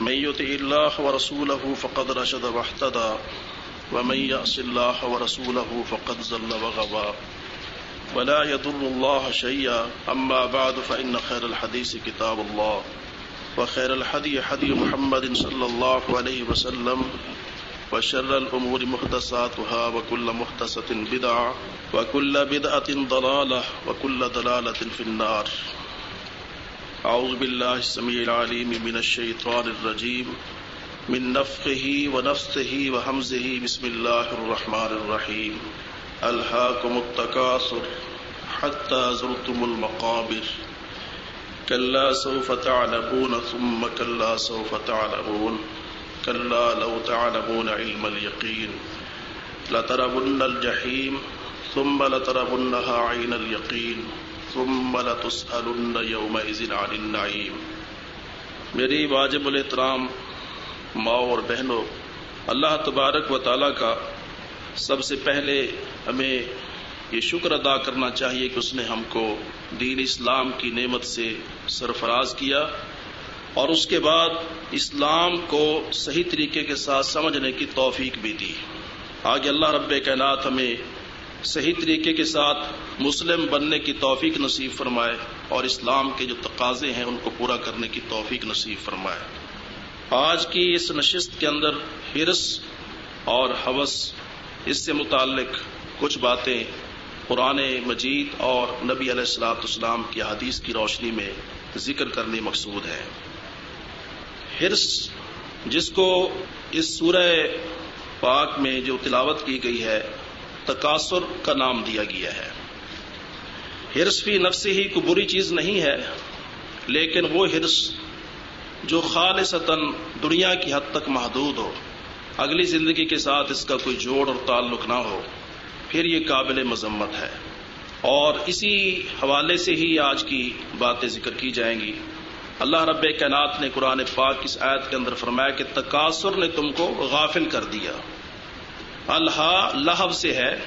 من يطع الله ورسوله فقد رشد واهتدى ومن يعص الله ورسوله فقد زل وغوى ولا يضر الله شيئا. أما بعد، فإن خير الحديث كتاب الله وخير الحدي حدي محمد صلى الله عليه وسلم وشر الأمور محدثاتها وكل محدثة بدعة وكل بدعة ضلالة وكل ضلالة في النار. أعوذ بالله السميع العليم من الشيطان الرجيم. من نفخه ونفثه وهمزه بسم الله الرحمن الرحيم. ألهاكم التكاثر حتى زرتم المقابر. كلا سوف تعلمون ثم كلا سوف تعلمون. كلا لو تعلمون علم اليقين. لتربن الجحيم ثم لتربنها عين اليقين. ثم لتسألن يومئذ عن النعيم. میری واجب الاحترام ماں اور بہنوں، اللہ تبارک و تعالیٰ کا سب سے پہلے ہمیں یہ شکر ادا کرنا چاہیے کہ اس نے ہم کو دین اسلام کی نعمت سے سرفراز کیا اور اس کے بعد اسلام کو صحیح طریقے کے ساتھ سمجھنے کی توفیق بھی دی۔ آگے اللہ رب کائنات ہمیں صحیح طریقے کے ساتھ مسلم بننے کی توفیق نصیب فرمائے اور اسلام کے جو تقاضے ہیں ان کو پورا کرنے کی توفیق نصیب فرمائے۔ آج کی اس نشست کے اندر ہرس اور حوث، اس سے متعلق کچھ باتیں قرآن مجید اور نبی علیہ السلاۃ اسلام کی حدیث کی روشنی میں ذکر کرنی مقصود ہے ہرس جس کو اس سورہ پاک میں جو تلاوت کی گئی ہے تقاصر کا نام دیا گیا ہے۔ ہرس فی نفس ہی کو بری چیز نہیں ہے، لیکن وہ ہرس جو خالصتاً دنیا کی حد تک محدود ہو، اگلی زندگی کے ساتھ اس کا کوئی جوڑ اور تعلق نہ ہو، پھر یہ قابل مذمت ہے۔ اور اسی حوالے سے ہی آج کی باتیں ذکر کی جائیں گی۔ اللہ رب کائنات نے قرآن پاک اس آیت کے اندر فرمایا کہ تقاصر نے تم کو غافل کر دیا۔ اللہ لہب سے ہے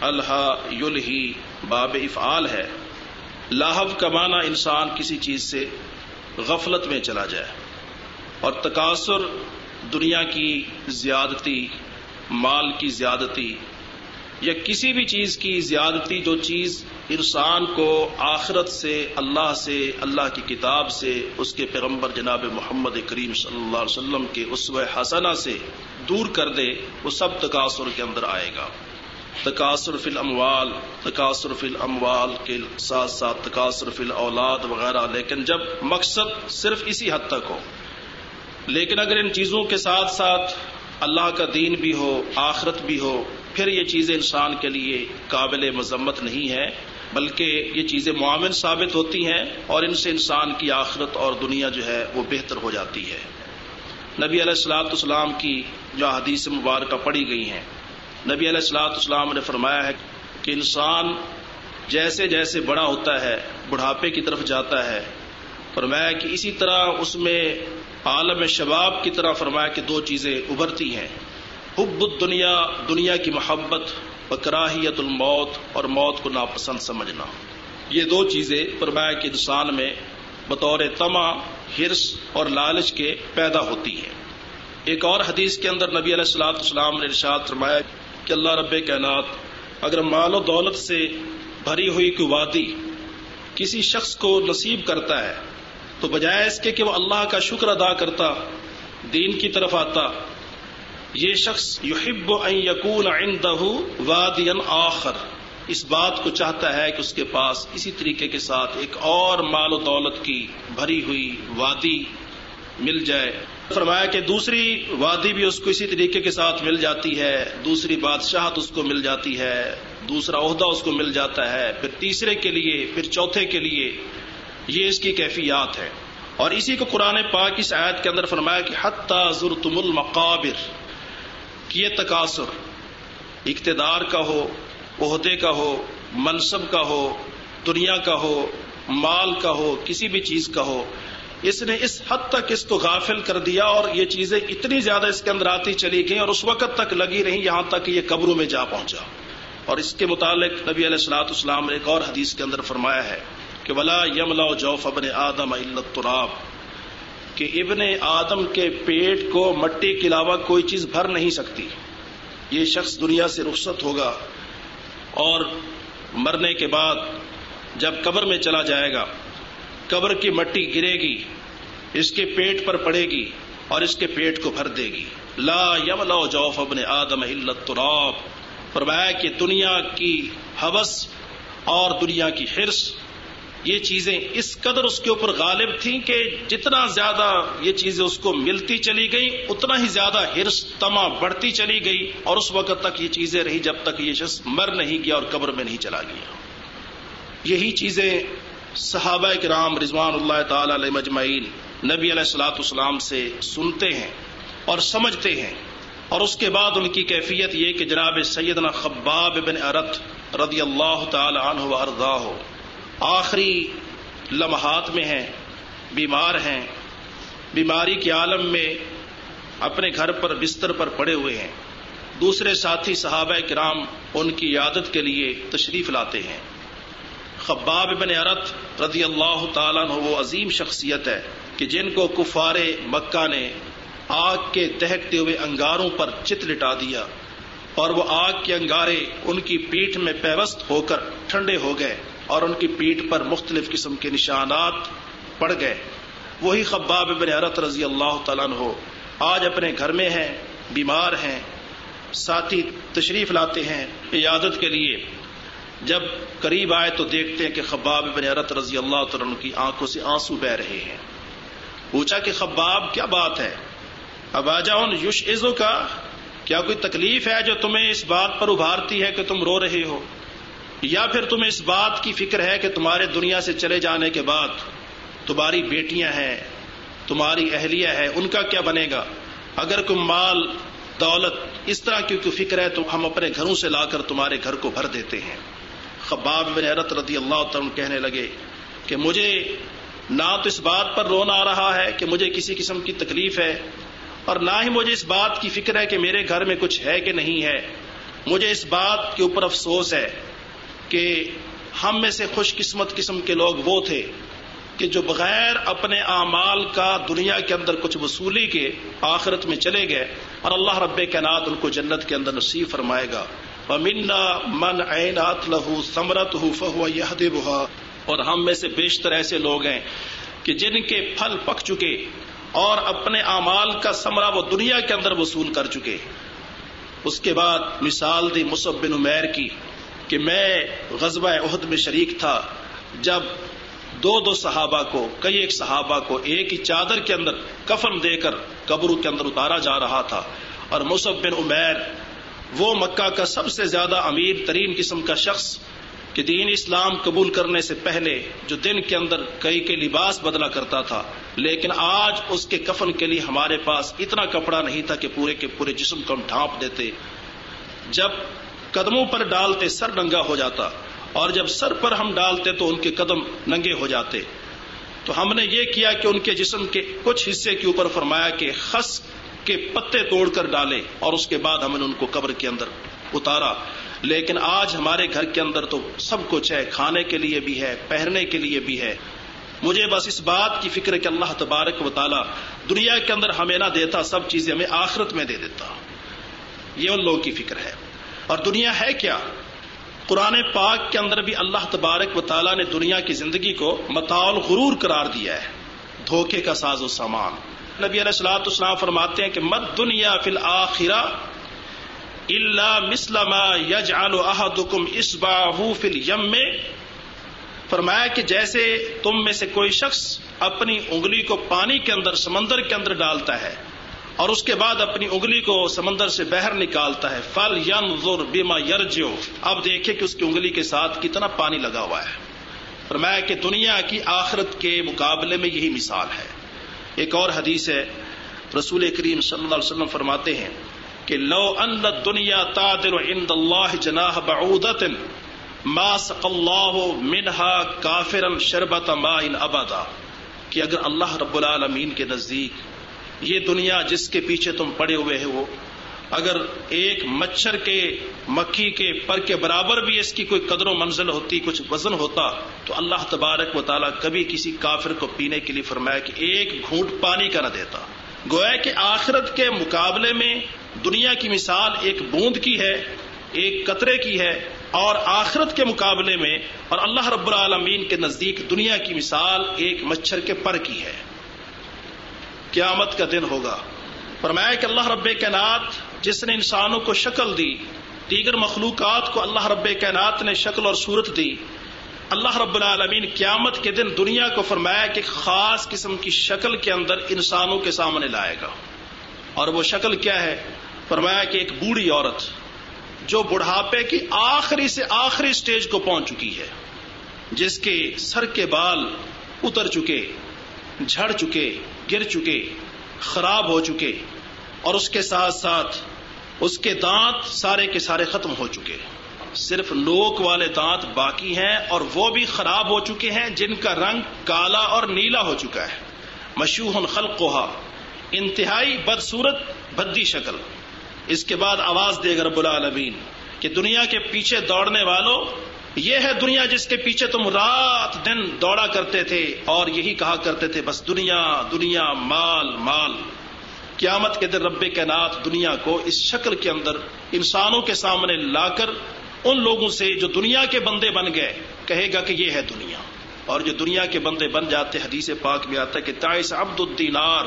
اللہ یلہی باب افعال ہے۔ لاہب کا معنی انسان کسی چیز سے غفلت میں چلا جائے اور تقاصر دنیا کی زیادتی، مال کی زیادتی یا کسی بھی چیز کی زیادتی جو چیز انسان کو آخرت سے، اللہ سے، اللہ کی کتاب سے، اس کے پیغمبر جناب محمد کریم صلی اللہ علیہ وسلم کے اسو حسنہ سے دور کر دے، وہ سب تقاصر کے اندر آئے گا۔ تقاصر فی الاموال تقاصر فی الاموال کے ساتھ ساتھ تقاصر فی الاولاد وغیرہ، لیکن جب مقصد صرف اسی حد تک ہو، لیکن اگر ان چیزوں کے ساتھ ساتھ اللہ کا دین بھی ہو، آخرت بھی ہو، پھر یہ چیزیں انسان کے لیے قابل مذمت نہیں ہے بلکہ یہ چیزیں معاون ثابت ہوتی ہیں اور ان سے انسان کی آخرت اور دنیا جو ہے وہ بہتر ہو جاتی ہے۔ نبی علیہ السلاۃ اسلام کی جو حدیث مبارکہ پڑھی گئی ہیں نبی علیہ السلاۃ اسلام نے فرمایا ہے کہ انسان جیسے جیسے بڑا ہوتا ہے، بڑھاپے کی طرف جاتا ہے۔ فرمایا کہ اسی طرح اس میں عالم شباب کی طرح فرمایا کہ دو چیزیں ابھرتی ہیں۔ حب دنیا دنیا کی محبت کراہیت الموت، اور موت کو ناپسند سمجھنا۔ یہ دو چیزیں فرمایا کہ انسان میں بطور تما ہرس اور لالچ کے پیدا ہوتی ہیں۔ ایک اور حدیث کے اندر نبی علیہ السلاۃ السلام نے ارشاد فرمایا کہ اللہ رب کائنات اگر مال و دولت سے بھری ہوئی کوئی وادی کسی شخص کو نصیب کرتا ہے، تو بجائے اس کے کہ وہ اللہ کا شکر ادا کرتا، دین کی طرف آتا، یہ شخص یحب ان یکون عنده وادیا آخر۔ اس بات کو چاہتا ہے کہ اس کے پاس اسی طریقے کے ساتھ ایک اور مال و دولت کی بھری ہوئی وادی مل جائے۔ فرمایا کہ دوسری وادی بھی اس کو اسی طریقے کے ساتھ مل جاتی ہے، دوسری بادشاہت اس کو مل جاتی ہے، دوسرا عہدہ اس کو مل جاتا ہے، پھر تیسرے کے لیے، پھر چوتھے کے لیے، یہ اس کی کیفیات ہے اور اسی کو قرآن پاک اس آیت کے اندر فرمایا کہ حتیٰ زرتم المقابر کی یہ تقاصر اقتدار کا ہو، عہدے کا ہو، منصب کا ہو، دنیا کا ہو، مال کا ہو، کسی بھی چیز کا ہو اس نے اس حد تک اس کو غافل کر دیا اور یہ چیزیں اتنی زیادہ اس کے اندر آتی چلی گئیں اور اس وقت تک لگی رہی یہاں تک یہ قبروں میں جا پہنچا۔ اور اس کے متعلق نبی علیہ السلاۃ اسلام نے ایک اور حدیث کے اندر فرمایا ہے کہ ولا یملا جوف ابن آدم التراب۔ کہ ابن آدم کے پیٹ کو مٹی کے علاوہ کوئی چیز بھر نہیں سکتی۔ یہ شخص دنیا سے رخصت ہوگا اور مرنے کے بعد جب قبر میں چلا جائے گا قبر کی مٹی گرے گی، اس کے پیٹ پر پڑے گی اور اس کے پیٹ کو بھر دے گی۔ لا یملا جوف ابن آدم التراب۔ فرمایا کہ دنیا کی حوث اور دنیا کی حرص یہ چیزیں اس قدر اس کے اوپر غالب تھیں کہ جتنا زیادہ یہ چیزیں اس کو ملتی چلی گئی اتنا ہی زیادہ ہرس تما بڑھتی چلی گئی اور اس وقت تک یہ چیزیں رہی جب تک یہ شخص مر نہیں گیا اور قبر میں نہیں چلا گیا۔ یہی چیزیں صحابہ کرام رضوان اللہ تعالی علیہ مجمعین نبی علیہ السلاۃ اسلام سے سنتے ہیں اور سمجھتے ہیں اور اس کے بعد ان کی کیفیت یہ کہ جناب سیدنا خباب بن ارت رضی اللہ تعالی عنہ اردا ہو آخری لمحات میں ہیں، بیمار ہیں، بیماری کے عالم میں اپنے گھر پر بستر پر پڑے ہوئے ہیں۔ دوسرے ساتھی صحابہ کرام ان کی عادت کے لیے تشریف لاتے ہیں۔ خباب بن عرت رضی اللہ تعالیٰ وہ عظیم شخصیت ہے کہ جن کو کفار مکہ نے آگ کے دہتے ہوئے انگاروں پر چت لٹا دیا اور وہ آگ کے انگارے ان کی پیٹھ میں پیوست ہو کر ٹھنڈے ہو گئے اور ان کی پیٹھ پر مختلف قسم کے نشانات پڑ گئے۔ وہی خباب بن عرت رضی اللہ تعالیٰ ہو آج اپنے گھر میں ہیں، بیمار ہیں، ساتھی تشریف لاتے ہیں، عیادت کے لیے جب قریب آئے تو دیکھتے ہیں کہ خباب بن عرت رضی اللہ تعالیٰ کی آنکھوں سے آنسو بہ رہے ہیں۔ پوچھا کہ خباب کیا بات ہے؟ اب آ جاؤ یوش عزو کا کیا کوئی تکلیف ہے جو تمہیں اس بات پر ابھارتی ہے کہ تم رو رہے ہو؟ یا پھر تمہیں اس بات کی فکر ہے کہ تمہارے دنیا سے چلے جانے کے بعد تمہاری بیٹیاں ہیں، تمہاری اہلیہ ہے ان کا کیا بنے گا؟ اگر کوئی مال، دولت، اس طرح کی کوئی فکر ہے تو ہم اپنے گھروں سے لا کر تمہارے گھر کو بھر دیتے ہیں۔ خباب بن حیرت رضی اللہ تعالیٰ کہنے لگے کہ مجھے نہ تو اس بات پر رونا آ رہا ہے کہ مجھے کسی قسم کی تکلیف ہے اور نہ ہی مجھے اس بات کی فکر ہے کہ میرے گھر میں کچھ ہے کہ نہیں ہے۔ مجھے اس بات کے اوپر افسوس ہے کہ ہم میں سے خوش قسمت قسم کے لوگ وہ تھے کہ جو بغیر اپنے اعمال کا دنیا کے اندر کچھ وصولی کے آخرت میں چلے گئے اور اللہ رب کینات ان کو جنت کے اندر نصیب فرمائے گا۔ منا من عینات لہو سمرت ہو فہو یہ اور ہم میں سے بیشتر ایسے لوگ ہیں کہ جن کے پھل پک چکے اور اپنے اعمال کا سمرا وہ دنیا کے اندر وصول کر چکے۔ اس کے بعد مثال دی مصب بن عمیر کی کہ میں غزبہ عہد میں شریک تھا جب دو دو صحابہ کو، کئی ایک صحابہ کو ایک ہی چادر کے اندر کفن دے کر قبروں کے اندر اتارا جا رہا تھا۔ اور مصب بن عمیر وہ مکہ کا سب سے زیادہ امیر ترین قسم کا شخص کہ دین اسلام قبول کرنے سے پہلے جو دن کے اندر کئی کے لباس بدلا کرتا تھا، لیکن آج اس کے کفن کے لیے ہمارے پاس اتنا کپڑا نہیں تھا کہ پورے کے پورے جسم کو ہم ڈھانپ دیتے۔ جب قدموں پر ڈالتے سر ننگا ہو جاتا، اور جب سر پر ہم ڈالتے تو ان کے قدم ننگے ہو جاتے۔ تو ہم نے یہ کیا کہ ان کے جسم کے کچھ حصے کے اوپر فرمایا کہ خس کے پتے توڑ کر ڈالے اور اس کے بعد ہم نے ان کو قبر کے اندر اتارا۔ لیکن آج ہمارے گھر کے اندر تو سب کچھ ہے، کھانے کے لیے بھی ہے، پہننے کے لیے بھی ہے۔ مجھے بس اس بات کی فکر کہ اللہ تبارک و تعالی دنیا کے اندر ہمیں نہ دیتا، سب چیزیں ہمیں آخرت میں دے دیتا۔ یہ ان لوگوں کی فکر ہے۔ اور دنیا ہے کیا؟ قرآن پاک کے اندر بھی اللہ تبارک و تعالیٰ نے دنیا کی زندگی کو متعل غرور قرار دیا ہے۔ دھوکے کا ساز و سامان۔ نبی علیہ السلاۃ اسلام فرماتے ہیں کہ مت دنیا فی الآخرہ اللہ مسلم یج الحدم اسباہ فل یم میں فرمایا کہ جیسے تم میں سے کوئی شخص اپنی انگلی کو پانی کے اندر، سمندر کے اندر ڈالتا ہے اور اس کے بعد اپنی انگلی کو سمندر سے بہر نکالتا ہے، فل یم زور بیما یرجو اب دیکھے کہ اس کی انگلی کے ساتھ کتنا پانی لگا ہوا ہے۔ فرمایا کہ دنیا کی آخرت کے مقابلے میں یہی مثال ہے۔ ایک اور حدیث ہے، رسول کریم صلی اللہ علیہ وسلم فرماتے ہیں کہ لو ان دنیا تعدل عند اللہ جناح بعودت ما سق اللہ منہا کافرا شربت ما ان ابدا۔ کہ اگر اللہ رب العالمین کے نزدیک یہ دنیا جس کے پیچھے تم پڑے ہوئے ہو اگر ایک مچھر کے مکھی کے پر کے برابر بھی اس کی کوئی قدر و منزل ہوتی، کچھ وزن ہوتا، تو اللہ تبارک و تعالیٰ کبھی کسی کافر کو پینے کے لیے فرمایا کہ ایک گھونٹ پانی کا نہ دیتا۔ گویا کہ آخرت کے مقابلے میں دنیا کی مثال ایک بوند کی ہے، ایک قطرے کی ہے، اور آخرت کے مقابلے میں، اور اللہ رب العالمین کے نزدیک دنیا کی مثال ایک مچھر کے پر کی ہے۔ قیامت کا دن ہوگا۔ فرمایا کہ اللہ رب کائنات جس نے انسانوں کو شکل دی، دیگر مخلوقات کو اللہ رب کائنات نے شکل اور صورت دی۔ اللہ رب العالمین قیامت کے دن دنیا کو فرمایا کہ خاص قسم کی شکل کے اندر انسانوں کے سامنے لائے گا۔ اور وہ شکل کیا ہے؟ فرمایا کہ ایک بوڑھی عورت جو بڑھاپے کی آخری سے آخری سٹیج کو پہنچ چکی ہے، جس کے سر کے بال اتر چکے، جھڑ چکے، گر چکے، خراب ہو چکے اور اس کے ساتھ ساتھ اس کے دانت سارے کے سارے ختم ہو چکے صرف نوک والے دانت باقی ہیں اور وہ بھی خراب ہو چکے ہیں جن کا رنگ کالا اور نیلا ہو چکا ہے۔ مشہور خلق انتہائی بدسورت بدی شکل۔ اس کے بعد آواز دے گا رب العالمین کہ دنیا کے پیچھے دوڑنے والوں یہ ہے دنیا جس کے پیچھے تم رات دن دوڑا کرتے تھے اور یہی کہا کرتے تھے، بس دنیا دنیا، مال مال۔ قیامت کے دن رب کے نات دنیا کو اس شکل کے اندر انسانوں کے سامنے لا کر ان لوگوں سے جو دنیا کے بندے بن گئے، کہے گا کہ یہ ہے دنیا۔ اور جو دنیا کے بندے بن جاتے، حدیث پاک میں آتا ہے کہ تائس عبد الدینار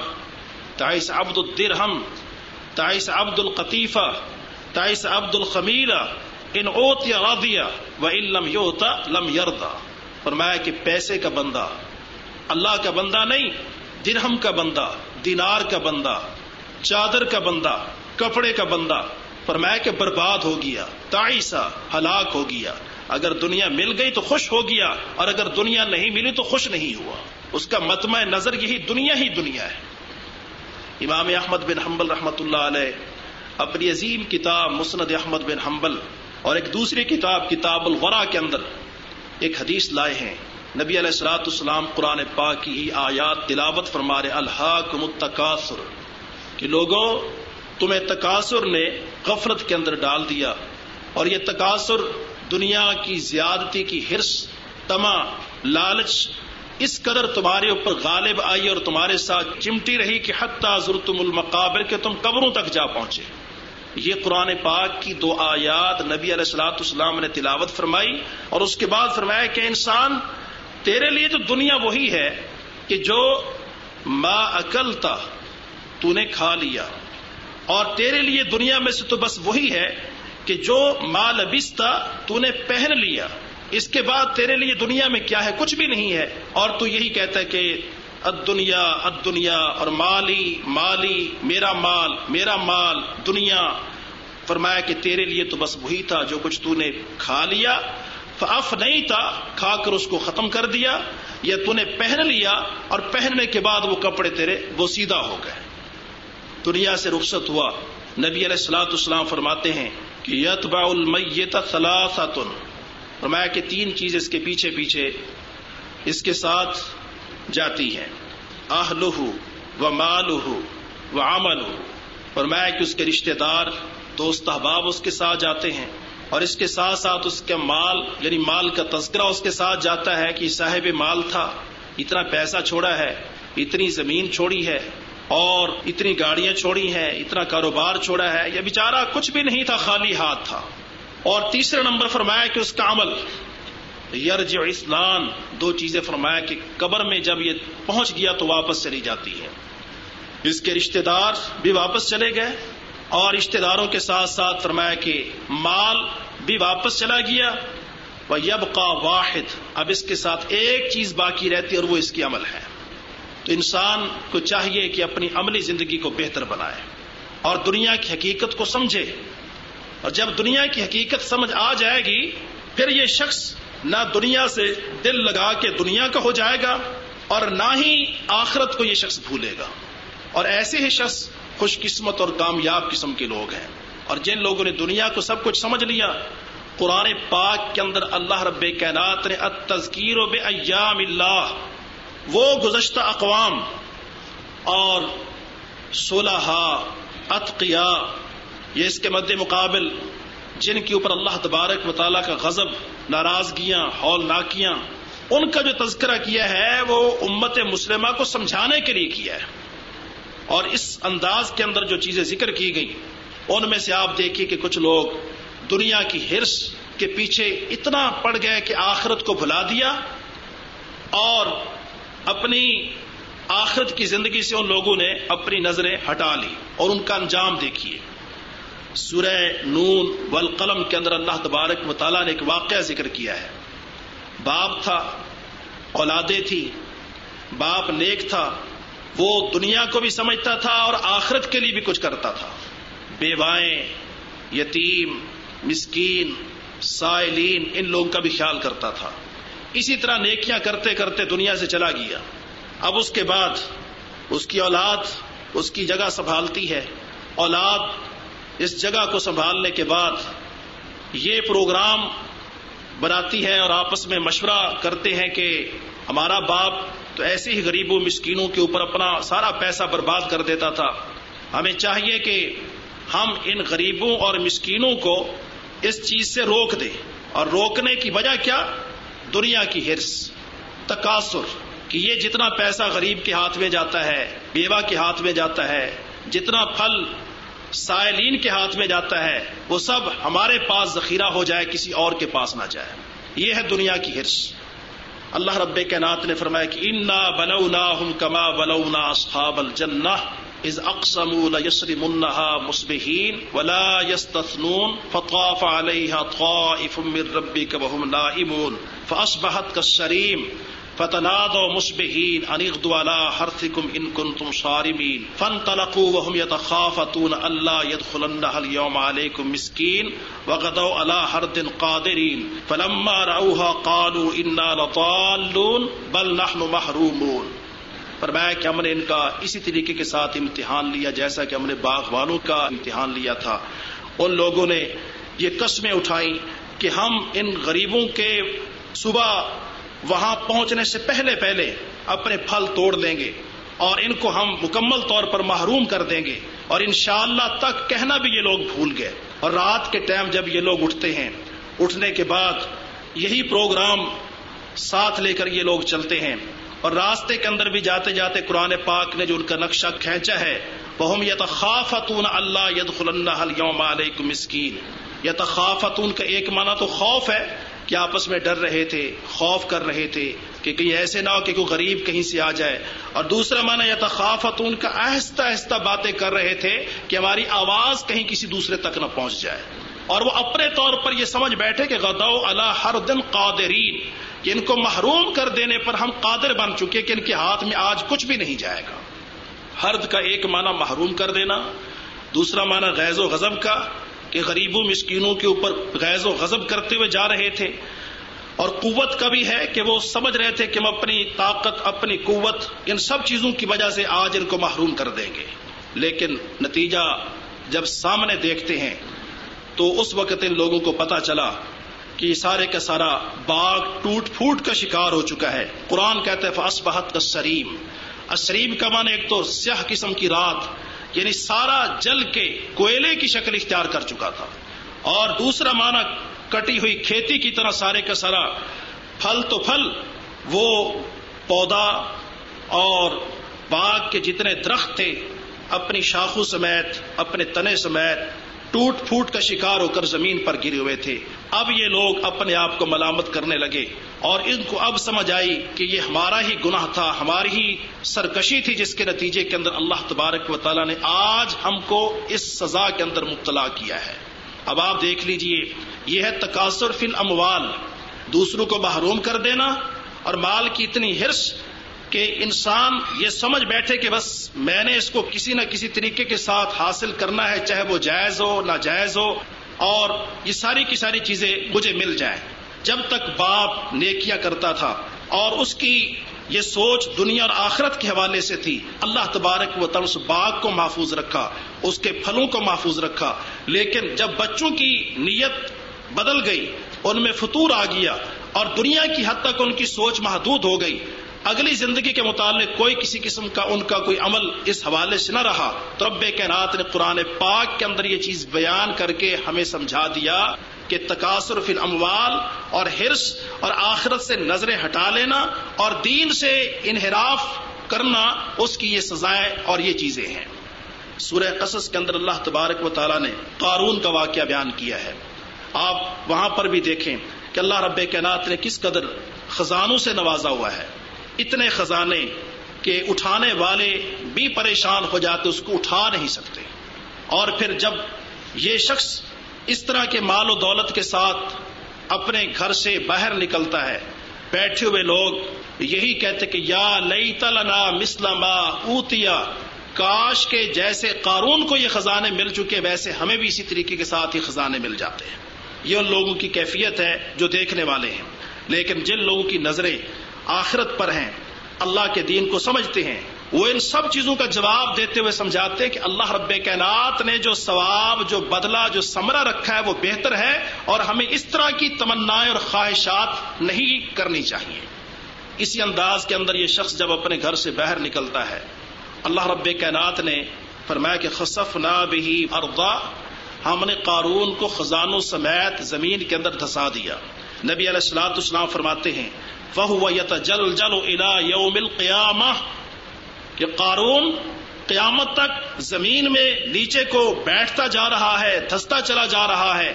تائس عبد الدرہم تائس عبد القطیفہ تائس عبد الخمیرہ ان اوت یا رادیا و علم یوتا لم یردا فرمایا کہ پیسے کا بندہ، اللہ کا بندہ نہیں، درہم کا بندہ، دینار کا بندہ چادر کا بندہ، کپڑے کا بندہ، فرمایا کہ برباد ہو گیا تائسا ہلاک ہو گیا۔ اگر دنیا مل گئی تو خوش ہو گیا، اور اگر دنیا نہیں ملی تو خوش نہیں ہوا۔ اس کا متمع نظر یہی دنیا ہی دنیا ہے۔ امام احمد بن حنبل رحمت اللہ علیہ اپنی عظیم کتاب مسند احمد بن حنبل اور ایک دوسری کتاب کتاب الغرا کے اندر ایک حدیث لائے ہیں۔ نبی علیہ السلاۃ السلام قرآن پاک کی آیات تلاوت فرما رہے الحاق متقاصر کہ لوگوں، تمہیں تقاصر نے غفرت کے اندر ڈال دیا اور یہ تقاصر دنیا کی زیادتی کی ہرس تما، لالچ، اس قدر تمہارے اوپر غالب آئی اور تمہارے ساتھ چمٹی رہی کہ حتیٰ ضرورتم المقابر کہ تم قبروں تک جا پہنچے۔ یہ قرآن پاک کی دو آیات نبی علیہ السلاۃ السلام نے تلاوت فرمائی اور اس کے بعد فرمایا کہ انسان، تیرے لیے تو دنیا وہی ہے کہ جو ما اکلتا تو نے کھا لیا۔ اور تیرے لیے دنیا میں سے تو بس وہی ہے کہ جو مال ابستا تو نے پہن لیا۔ اس کے بعد تیرے لیے دنیا میں کیا ہے؟ کچھ بھی نہیں ہے۔ اور تو یہی کہتا ہے کہ اد دنیا اد دنیا اور مالی مالی، میرا مال میرا مال، دنیا۔ فرمایا کہ تیرے لیے تو بس وہی تھا جو کچھ تو نے کھا لیا۔ فاف نہیں تھا کھا کر اس کو ختم کر دیا۔ یا تو نے پہن لیا اور پہننے کے بعد وہ کپڑے تیرے وہ سیدھا ہو گئے۔ دنیا سے رخصت ہوا۔ نبی علیہ السلاۃ اسلام فرماتے ہیں کہ یتبع المیت ثلاثتن فرمایا کہ تین چیز اس کے پیچھے پیچھے اس کے ساتھ جاتی ہیں۔ آہلہ و مالہ و عمل فرمایا کہ اس کے رشتہ دار، دوست احباب اس کے ساتھ جاتے ہیں۔ اور اس کے ساتھ ساتھ اس کا مال یعنی مال کا تذکرہ اس کے ساتھ جاتا ہے کہ صاحب مال تھا۔ اتنا پیسہ چھوڑا ہے، اتنی زمین چھوڑی ہے۔ اور اتنی گاڑیاں چھوڑی ہیں، اتنا کاروبار چھوڑا ہے، یہ بیچارہ کچھ بھی نہیں تھا، خالی ہاتھ تھا۔ اور تیسرے نمبر فرمایا کہ اس کا عمل یرج اسلام دو چیزیں فرمایا کہ قبر میں جب یہ پہنچ گیا تو واپس چلی جاتی ہے۔ اس کے رشتہ دار بھی واپس چلے گئے اور رشتہ داروں کے ساتھ ساتھ فرمایا کہ مال بھی واپس چلا گیا۔ وہ یب واحد۔ اب اس کے ساتھ ایک چیز باقی رہتی اور وہ اس کی عمل ہے۔ تو انسان کو چاہیے کہ اپنی عملی زندگی کو بہتر بنائے اور دنیا کی حقیقت کو سمجھے اور جب دنیا کی حقیقت سمجھ آ جائے گی، پھر یہ شخص نہ دنیا سے دل لگا کے دنیا کا ہو جائے گا اور نہ ہی آخرت کو یہ شخص بھولے گا۔ اور ایسے ہی شخص خوش قسمت اور کامیاب قسم کے لوگ ہیں۔ اور جن لوگوں نے دنیا کو سب کچھ سمجھ لیا، قرآن پاک کے اندر اللہ رب کائنات نے تذکیر و بے ایام اللہ وہ گزشتہ اقوام اور صلح اتقیا یہ اس کے مد مقابل جن کے اوپر اللہ تبارک مطالعہ کا غضب، ناراضگیاں ہول ناکیاں ان کا جو تذکرہ کیا ہے وہ امت مسلمہ کو سمجھانے کے لیے کیا ہے۔ اور اس انداز کے اندر جو چیزیں ذکر کی گئی ان میں سے آپ دیکھیے کہ کچھ لوگ دنیا کی ہرس کے پیچھے اتنا پڑ گئے کہ آخرت کو بھلا دیا اور اپنی آخرت کی زندگی سے ان لوگوں نے اپنی نظریں ہٹا لی اور ان کا انجام دیکھیے۔ سورہ نون والقلم کے اندر اللہ تبارک مطالعہ نے ایک واقعہ ذکر کیا ہے۔ باپ تھا، اولادیں تھی باپ نیک تھا، وہ دنیا کو بھی سمجھتا تھا اور آخرت کے لیے بھی کچھ کرتا تھا۔ بیوائیں، یتیم، مسکین، سائلین، ان لوگوں کا بھی خیال کرتا تھا۔ اسی طرح نیکیاں کرتے کرتے دنیا سے چلا گیا۔ اب اس کے بعد اس کی اولاد اس کی جگہ سنبھالتی ہے۔ اولاد اس جگہ کو سنبھالنے کے بعد یہ پروگرام بناتی ہے اور آپس میں مشورہ کرتے ہیں کہ ہمارا باپ تو ایسے ہی غریبوں مسکینوں کے اوپر اپنا سارا پیسہ برباد کر دیتا تھا۔ ہمیں چاہیے کہ ہم ان غریبوں اور مسکینوں کو اس چیز سے روک دیں۔ اور روکنے کی وجہ کیا؟ دنیا کی ہرس تقاصر کہ یہ جتنا پیسہ غریب کے ہاتھ میں جاتا ہے، بیوہ کے ہاتھ میں جاتا ہے، جتنا پھل سائلین کے ہاتھ میں جاتا ہے، وہ سب ہمارے پاس ذخیرہ ہو جائے، کسی اور کے پاس نہ جائے۔ یہ ہے دنیا کی ہرس اللہ رب کے نات نے فرمایا کہ انا بلونا ہم کما بلونا اصحاب الجنہ از اقسموا ليسرمنها مصبحين ولا يستثنون فطاف عليها طائف من ربك وهم نائمون فاصبحت كالسريم فتنادوا مصبحين ان اغدوا على حرثكم ان كنتم صارمين فانطلقوا وهم يتخافتون الا يدخلنها اليوم عليكم مسكين وغدوا على حرد قادرين فلما راوها قالوا انا لضالون بل نحن محرومون فرمایا کہ ہم نے ان کا اسی طریقے کے ساتھ امتحان لیا جیسا کہ ہم نے باغبانوں کا امتحان لیا تھا۔ ان لوگوں نے یہ قسمیں اٹھائی کہ ہم ان غریبوں کے صبح وہاں پہنچنے سے پہلے پہلے اپنے پھل توڑ دیں گے اور ان کو ہم مکمل طور پر محروم کر دیں گے۔ اور انشاءاللہ اللہ تک کہنا بھی یہ لوگ بھول گئے۔ اور رات کے ٹائم جب یہ لوگ اٹھتے ہیں، اٹھنے کے بعد یہی پروگرام ساتھ لے کر یہ لوگ چلتے ہیں۔ اور راستے کے اندر بھی جاتے جاتے قرآن پاک نے جو ان کا نقشہ کھینچا ہے وہ ہم یتخافتون اللہ ید خلّہ یوم علیہ مسکین یتخافتون کا ایک معنی تو خوف ہے کہ آپس میں ڈر رہے تھے، خوف کر رہے تھے کہ کہیں ایسے نہ ہو کہ کوئی غریب کہیں سے آ جائے۔ اور دوسرا معنی یہ تخافت ان کا آہستہ آہستہ باتیں کر رہے تھے کہ ہماری آواز کہیں کسی دوسرے تک نہ پہنچ جائے۔ اور وہ اپنے طور پر یہ سمجھ بیٹھے کہ غدو اللہ ہر دن قادرین۔ کہ ان کو محروم کر دینے پر ہم قادر بن چکے کہ ان کے ہاتھ میں آج کچھ بھی نہیں جائے گا۔ حرد کا ایک معنی محروم کر دینا، دوسرا معنی غیظ و غضب کا، کہ غریبوں، مسکینوں کے اوپر غیظ و غضب کرتے ہوئے جا رہے تھے۔ اور قوت کا بھی ہے کہ وہ سمجھ رہے تھے کہ ہم اپنی طاقت، اپنی قوت، ان سب چیزوں کی وجہ سے آج ان کو محروم کر دیں گے۔ لیکن نتیجہ جب سامنے دیکھتے ہیں، تو اس وقت ان لوگوں کو پتا چلا کہ سارے کا سارا باغ ٹوٹ پھوٹ کا شکار ہو چکا ہے۔ قرآن کہتے فاس بہت کا سریم اسریم کا معنی ایک تو سیاہ قسم کی رات یعنی سارا جل کے کوئلے کی شکل اختیار کر چکا تھا۔ اور دوسرا معنی، کٹی ہوئی کھیتی کی طرح سارے کا سارا پھل تو پھل، وہ پودا اور باغ کے جتنے درخت تھے، اپنی شاخوں سمیت، اپنے تنے سمیت ٹوٹ پھوٹ کا شکار ہو کر زمین پر گرے ہوئے تھے۔ اب یہ لوگ اپنے آپ کو ملامت کرنے لگے اور ان کو اب سمجھ آئی کہ یہ ہمارا ہی گناہ تھا، ہماری ہی سرکشی تھی جس کے نتیجے کے اندر اللہ تبارک و تعالیٰ نے آج ہم کو اس سزا کے اندر مبتلا کیا ہے۔ اب آپ دیکھ لیجیے، یہ ہے تقاصر فل اموال دوسروں کو محروم کر دینا اور مال کی اتنی ہرس کہ انسان یہ سمجھ بیٹھے کہ بس میں نے اس کو کسی نہ کسی طریقے کے ساتھ حاصل کرنا ہے، چاہے وہ جائز ہو نہ جائز ہو، اور یہ ساری کی ساری چیزیں مجھے مل جائیں۔ جب تک باپ نیکیا کرتا تھا اور اس کی یہ سوچ دنیا اور آخرت کے حوالے سے تھی، اللہ تبارک و تعالی اس باغ کو محفوظ رکھا، اس کے پھلوں کو محفوظ رکھا۔ لیکن جب بچوں کی نیت بدل گئی، ان میں فطور آ گیا اور دنیا کی حد تک ان کی سوچ محدود ہو گئی اگلی زندگی کے متعلق کوئی کسی قسم کا ان کا کوئی عمل اس حوالے سے نہ رہا۔ تو رب کائنات نے قرآن پاک کے اندر یہ چیز بیان کر کے ہمیں سمجھا دیا کہ تقاصر فی الاموال اور ہرس اور آخرت سے نظریں ہٹا لینا اور دین سے انحراف کرنا اس کی یہ سزائیں اور یہ چیزیں ہیں۔ سورہ قصص کے اندر اللہ تبارک و تعالیٰ نے قارون کا واقعہ بیان کیا ہے۔ آپ وہاں پر بھی دیکھیں کہ اللہ رب کائنات نے کس قدر خزانوں سے نوازا ہوا ہے۔ اتنے خزانے کہ اٹھانے والے بھی پریشان ہو جاتے، اس کو اٹھا نہیں سکتے۔ اور پھر جب یہ شخص اس طرح کے مال و دولت کے ساتھ اپنے گھر سے باہر نکلتا ہے، بیٹھے ہوئے لوگ یہی کہتے کہ یا لئی تلنا مسلم اوتیا، کاش کے جیسے قارون کو یہ خزانے مل چکے، ویسے ہمیں بھی اسی طریقے کے ساتھ یہ خزانے مل جاتے ہیں۔ یہ ان لوگوں کی کیفیت ہے جو دیکھنے والے ہیں۔ لیکن جن لوگوں کی نظریں آخرت پر ہیں۔ اللہ کے دین کو سمجھتے ہیں۔ وہ ان سب چیزوں کا جواب دیتے ہوئے سمجھاتے ہیں کہ اللہ رب کائنات نے جو ثواب، جو بدلہ، جو سمرا رکھا ہے وہ بہتر ہے اور ہمیں اس طرح کی تمنا اور خواہشات نہیں کرنی چاہیے۔ اسی انداز کے اندر یہ شخص جب اپنے گھر سے باہر نکلتا ہے، اللہ رب کائنات نے فرمایا کہ خصف نہ بھی اردا ہم نے قارون کو خزانوں سمیت زمین کے اندر دھسا دیا۔ نبی علیہ السلاۃ اسلام فرماتے ہیں وہ یت جل الا یوم القیامہ، کہ قارون قیامت تک زمین میں نیچے کو بیٹھتا جا رہا ہے، دھستا چلا جا رہا ہے۔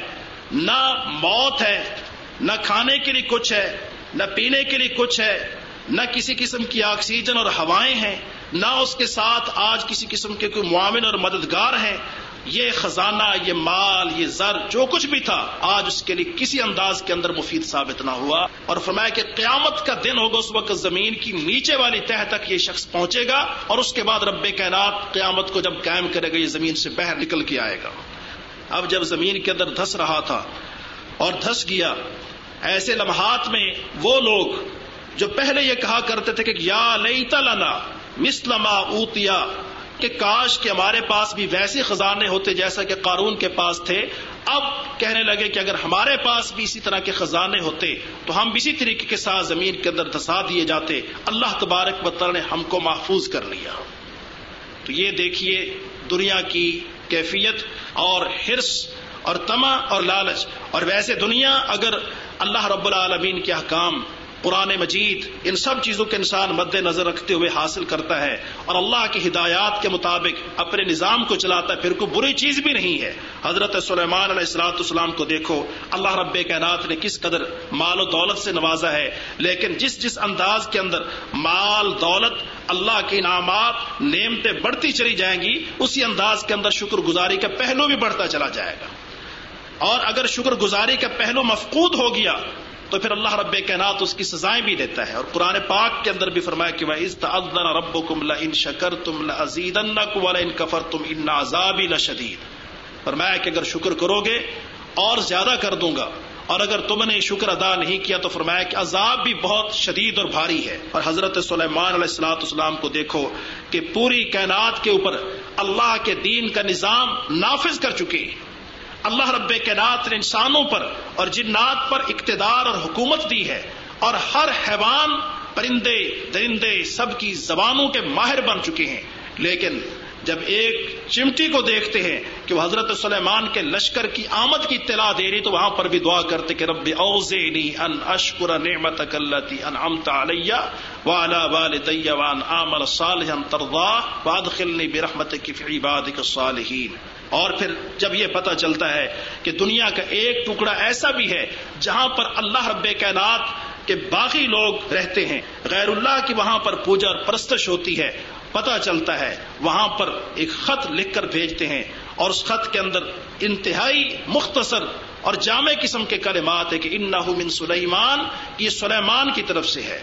نہ موت ہے، نہ کھانے کے لیے کچھ ہے، نہ پینے کے لیے کچھ ہے، نہ کسی قسم کی آکسیجن اور ہوائیں ہیں، نہ اس کے ساتھ آج کسی قسم کے کوئی معاون اور مددگار ہیں۔ یہ خزانہ، یہ مال، یہ زر، جو کچھ بھی تھا، آج اس کے لیے کسی انداز کے اندر مفید ثابت نہ ہوا اور فرمایا کہ قیامت کا دن ہوگا، اس وقت زمین کی نیچے والی تہ تک یہ شخص پہنچے گا اور اس کے بعد رب کائنات قیامت کو جب قائم کرے گا، یہ زمین سے باہر نکل کے آئے گا۔ اب جب زمین کے اندر دھس رہا تھا اور دھس گیا، ایسے لمحات میں وہ لوگ جو پہلے یہ کہا کرتے تھے کہ یا لئی تلنا مسلما اوتیا کہ کاش کے ہمارے پاس بھی ویسے خزانے ہوتے جیسا کہ قارون کے پاس تھے، اب کہنے لگے کہ اگر ہمارے پاس بھی اسی طرح کے خزانے ہوتے، تو ہم اسی طریقے کے ساتھ زمین کے اندر دسا دیے جاتے، اللہ تبارک بطر نے ہم کو محفوظ کر لیا۔ تو یہ دیکھیے دنیا کی کیفیت اور ہرس اور تما اور لالچ۔ اور ویسے دنیا اگر اللہ رب العالمین کے حکام قرآن مجید، ان سب چیزوں کے انسان مد نظر رکھتے ہوئے حاصل کرتا ہے اور اللہ کی ہدایات کے مطابق اپنے نظام کو چلاتا ہے، پھر کوئی بری چیز بھی نہیں ہے۔ حضرت سلیمان علیہ السلاۃ السلام کو دیکھو، اللہ رب کائنات نے کس قدر مال و دولت سے نوازا ہے، لیکن جس جس انداز کے اندر مال، دولت، اللہ کے انعامات، نعمتیں بڑھتی چلی جائیں گی، اسی انداز کے اندر شکر گزاری کا پہلو بھی بڑھتا چلا جائے گا۔ اور اگر شکر گزاری کا پہلو مفقود ہو گیا تو پھر اللہ رب کائنات اس کی سزائیں بھی دیتا ہے اور قرآن پاک کے اندر بھی فرمایا کہ وہ رب کم ان شکر تم لزید ان کفر تم ان عذابی فرمایا کہ اگر شکر کرو گے اور زیادہ کر دوں گا اور اگر تم نے شکر ادا نہیں کیا تو فرمایا کہ عذاب بھی بہت شدید اور بھاری ہے۔ اور حضرت سلیمان علیہ السلاۃ اسلام کو دیکھو کہ پوری کائنات کے اوپر اللہ کے دین کا نظام نافذ کر چکے ہیں۔ اللہ رب کائنات نے انسانوں پر اور جنات پر اقتدار اور حکومت دی ہے اور ہر حیوان پرندے، درندے سب کی زبانوں کے ماہر بن چکے ہیں۔ لیکن جب ایک چمٹی کو دیکھتے ہیں کہ وہ حضرت سلیمان کے لشکر کی آمد کی اطلاع دے رہی تو وہاں پر بھی دعا کرتے کہ رب اوزینی ان اشکر نعمت کلتی ان امت وعلا والدی وان عامل صالحا ترضا وادخلنی برحمتک فی عبادک الصالحین۔ اور پھر جب یہ پتا چلتا ہے کہ دنیا کا ایک ٹکڑا ایسا بھی ہے جہاں پر اللہ رب کائنات کے باقی لوگ رہتے ہیں، غیر اللہ کی وہاں پر پوجا اور پرستش ہوتی ہے پتا چلتا ہے وہاں پر ایک خط لکھ کر بھیجتے ہیں اور اس خط کے اندر انتہائی مختصر اور جامع قسم کے کلمات ہے کہ ان من سلیمان، یہ سلیمان کی طرف سے ہے۔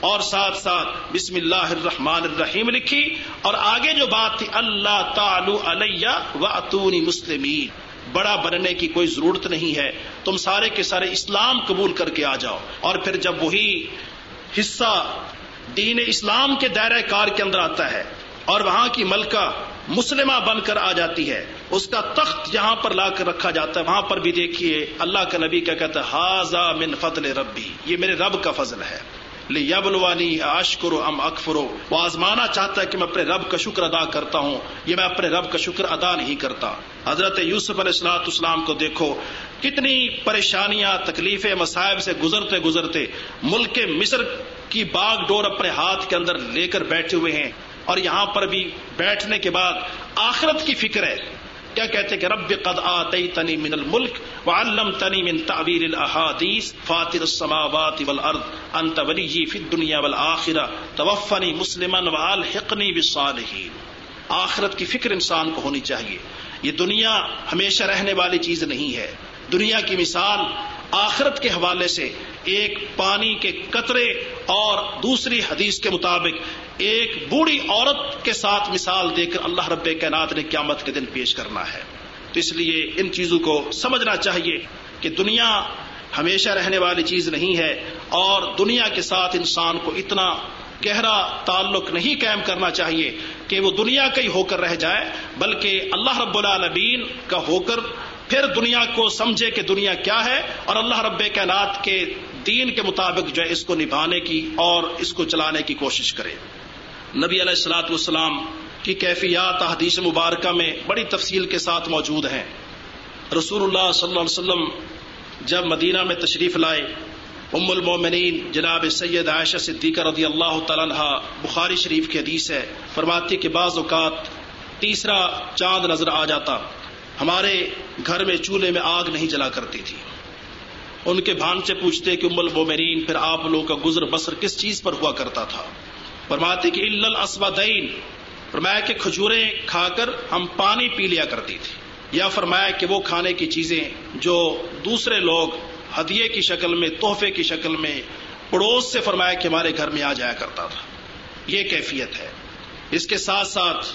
اور ساتھ ساتھ بسم اللہ الرحمن الرحیم لکھی اور آگے جو بات تھی، اللہ تعالو علیہ و اتونی مسلمین۔ بڑا بننے کی کوئی ضرورت نہیں ہے۔ تم سارے کے سارے اسلام قبول کر کے آ جاؤ۔ اور پھر جب وہی حصہ دین اسلام کے دائرہ کار کے اندر آتا ہے اور وہاں کی ملکہ مسلمہ بن کر آ جاتی ہے، اس کا تخت جہاں پر لا کر رکھا جاتا ہے۔ وہاں پر بھی دیکھیے، اللہ کا نبی کیا کہتا ہے ہاضا من فضل ربی یہ میرے رب کا فضل ہے۔ یبلوانی اشکر ام اکفرو وہ آزمانا چاہتا ہے کہ میں اپنے رب کا شکر ادا کرتا ہوں، یہ میں اپنے رب کا شکر ادا نہیں کرتا۔ حضرت یوسف علیہ السلاۃ اسلام کو دیکھو، کتنی پریشانیاں، تکلیفیں مصائب سے گزرتے گزرتے ملک مصر کی باغ ڈور اپنے ہاتھ کے اندر لے کر بیٹھے ہوئے ہیں اور یہاں پر بھی بیٹھنے کے بعد آخرت کی فکر ہے۔ کیا کہتے کہ رب قد آتیتنی من الملک وعلمتنی من تعبیر الاحادیث فاطر السماوات والارض، انت ولی فی الدنیا والآخرہ، توفنی مسلما والحقنی بالصالحین۔ آخرت کی فکر انسان کو ہونی چاہیے۔ یہ دنیا ہمیشہ رہنے والی چیز نہیں ہے۔ دنیا کی مثال آخرت کے حوالے سے ایک پانی کے قطرے اور دوسری حدیث کے مطابق ایک بوڑھی عورت کے ساتھ مثال دے کر اللہ رب کائنات نے قیامت کے دن پیش کرنا ہے۔ تو اس لیے ان چیزوں کو سمجھنا چاہیے کہ دنیا ہمیشہ رہنے والی چیز نہیں ہے اور دنیا کے ساتھ انسان کو اتنا گہرا تعلق نہیں قائم کرنا چاہیے کہ وہ دنیا کا ہی ہو کر رہ جائے، بلکہ اللہ رب العالمین کا ہو کر پھر دنیا کو سمجھے کہ دنیا کیا ہے اور اللہ رب کائنات کے دین کے مطابق جو ہے اس کو نبھانے کی اور اس کو چلانے کی کوشش کرے۔ نبی علیہ السلاۃ والسلام کی کیفیات حدیث مبارکہ میں بڑی تفصیل کے ساتھ موجود ہیں۔ رسول اللہ صلی اللہ علیہ وسلم جب مدینہ میں تشریف لائے ام المومنین جناب سید عائشہ صدیقہ رضی اللہ تعالیٰ بخاری شریف کی حدیث ہے فرماتی کے بعض اوقات تیسرا چاند نظر آ جاتا۔ ہمارے گھر میں چولہے میں آگ نہیں جلا کرتی تھی۔ ان کے بھانچے پوچھتے کہ ام المومنین، پھر آپ لوگوں کا گزر بسر کس چیز پر ہوا کرتا تھا؟ فرماتے کہ الل فرمایا کہ کھجوریں کھا کر ہم پانی پی لیا کرتی تھی۔ یا فرمایا کہ وہ کھانے کی چیزیں جو دوسرے لوگ ہدیے کی شکل میں، تحفے کی شکل میں پڑوس سے فرمایا کہ ہمارے گھر میں آ جایا کرتا تھا۔ یہ کیفیت ہے۔ اس کے ساتھ ساتھ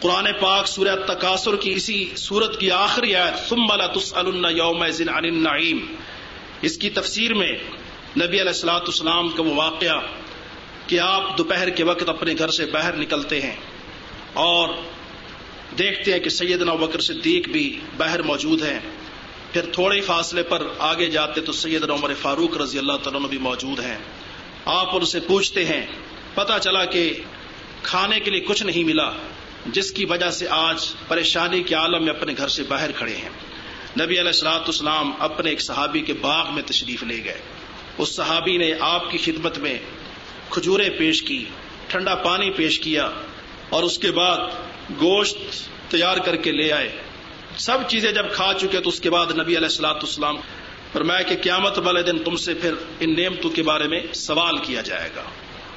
قرآن پاک سورہ تقاصر کی اسی سورت کی آخری آیت، ثم لا تسألن یوم عن النعیم۔ اس کی تفسیر میں نبی علیہ السلاۃ السلام کا وہ واقعہ کہ آپ دوپہر کے وقت اپنے گھر سے باہر نکلتے ہیں اور دیکھتے ہیں کہ سیدنا بکر صدیق بھی باہر موجود ہیں۔ پھر تھوڑے فاصلے پر آگے جاتے تو سیدنا عمر فاروق رضی اللہ تعالیٰ بھی موجود ہیں۔ آپ ان سے پوچھتے ہیں پتا چلا کہ کھانے کے لیے کچھ نہیں ملا۔ جس کی وجہ سے آج پریشانی کے عالم میں اپنے گھر سے باہر کھڑے ہیں۔ نبی علیہ السلاۃ اسلام اپنے ایک صحابی کے باغ میں تشریف لے گئے۔ اس صحابی نے آپ کی خدمت میں کھجورے پیش کی، ٹھنڈا پانی پیش کیا اور اس کے بعد گوشت تیار کر کے لے آئے۔ سب چیزیں جب کھا چکے تو اس کے بعد نبی علیہ السلاۃ اسلام فرمایا کہ قیامت والے دن تم سے پھر ان نعمتوں کے بارے میں سوال کیا جائے گا۔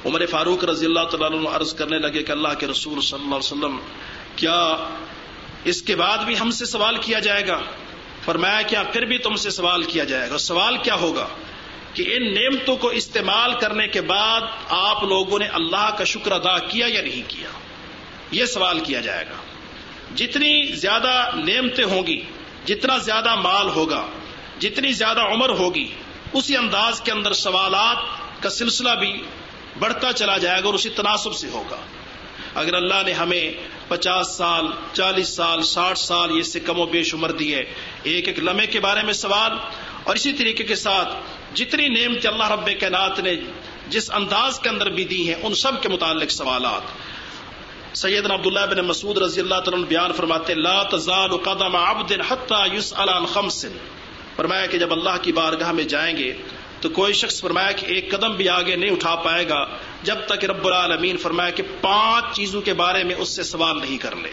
عمر فاروق رضی اللہ تعالیٰ عرض کرنے لگے کہ اللہ کے رسول صلی اللہ علیہ وسلم، کیا اس کے بعد بھی ہم سے سوال کیا جائے گا؟ فرمایا، کیا پھر بھی تم سے سوال کیا جائے گا؟ سوال کیا ہوگا؟ کہ ان نعمتوں کو استعمال کرنے کے بعد آپ لوگوں نے اللہ کا شکر ادا کیا یا نہیں کیا؟ یہ سوال کیا جائے گا۔ جتنی زیادہ نعمتیں ہوں گی، جتنا زیادہ مال ہوگا، جتنی زیادہ عمر ہوگی، اسی انداز کے اندر سوالات کا سلسلہ بھی بڑھتا چلا جائے گا اور اسی تناسب سے ہوگا۔ اگر اللہ نے ہمیں پچاس سال، چالیس سال، ساٹھ سال یہ سے کم و بیش عمر دی ہے، ایک ایک لمحے کے بارے میں سوال، اور اسی طریقے کے ساتھ جتنی نعمت اللہ رب کائنات نے جس انداز کے اندر بھی دی ہیں، ان سب کے متعلق سوالات۔ سیدنا عبداللہ بن مسعود رضی اللہ تعالیٰ بیان فرماتے لا تزال قدم عبد حتى يسأل عن خمس۔ فرمایا کہ جب اللہ کی بارگاہ میں جائیں گے تو کوئی شخص فرمایا کہ ایک قدم بھی آگے نہیں اٹھا پائے گا جب تک رب العالمین فرمایا کہ پانچ چیزوں کے بارے میں اس سے سوال نہیں کر لے۔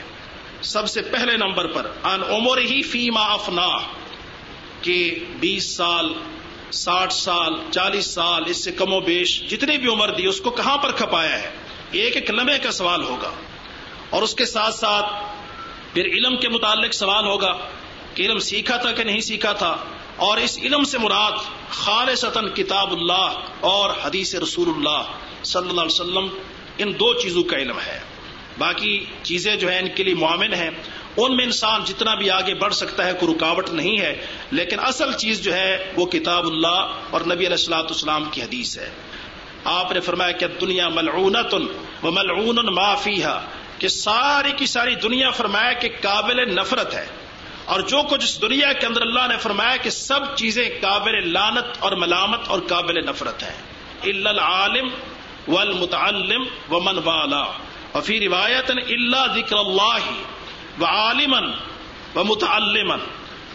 سب سے پہلے نمبر پر، ان عمر ہی فیما افنا، کہ بیس سال، ساٹھ سال، چالیس سال، اس سے کم و بیش جتنی بھی عمر دی، اس کو کہاں پر کھپایا ہے؟ ایک ایک لمحے کا سوال ہوگا۔ اور اس کے ساتھ ساتھ پھر علم کے متعلق سوال ہوگا کہ علم سیکھا تھا کہ نہیں سیکھا تھا؟ اور اس علم سے مراد خالصتاً کتاب اللہ اور حدیث رسول اللہ صلی اللہ علیہ وسلم ان دو چیزوں کا علم ہے۔ باقی چیزیں جو ہیں ان کے لیے معامن ہیں، ان میں انسان جتنا بھی آگے بڑھ سکتا ہے، کوئی رکاوٹ نہیں ہے، لیکن اصل چیز جو ہے وہ کتاب اللہ اور نبی علیہ السلاۃ اسلام کی حدیث ہے۔ آپ نے فرمایا کہ دنیا ملعونت و ملعون معافی کہ ساری کی ساری دنیا فرمایا کہ قابل نفرت ہے۔ اور جو کچھ اس دنیا کے اندر اللہ نے فرمایا کہ سب چیزیں قابل لانت اور ملامت اور قابل نفرت ہے العالم والمتعلم ومن والا وفی روایت اللہ ذکر اللہ و عالمن و متعلمن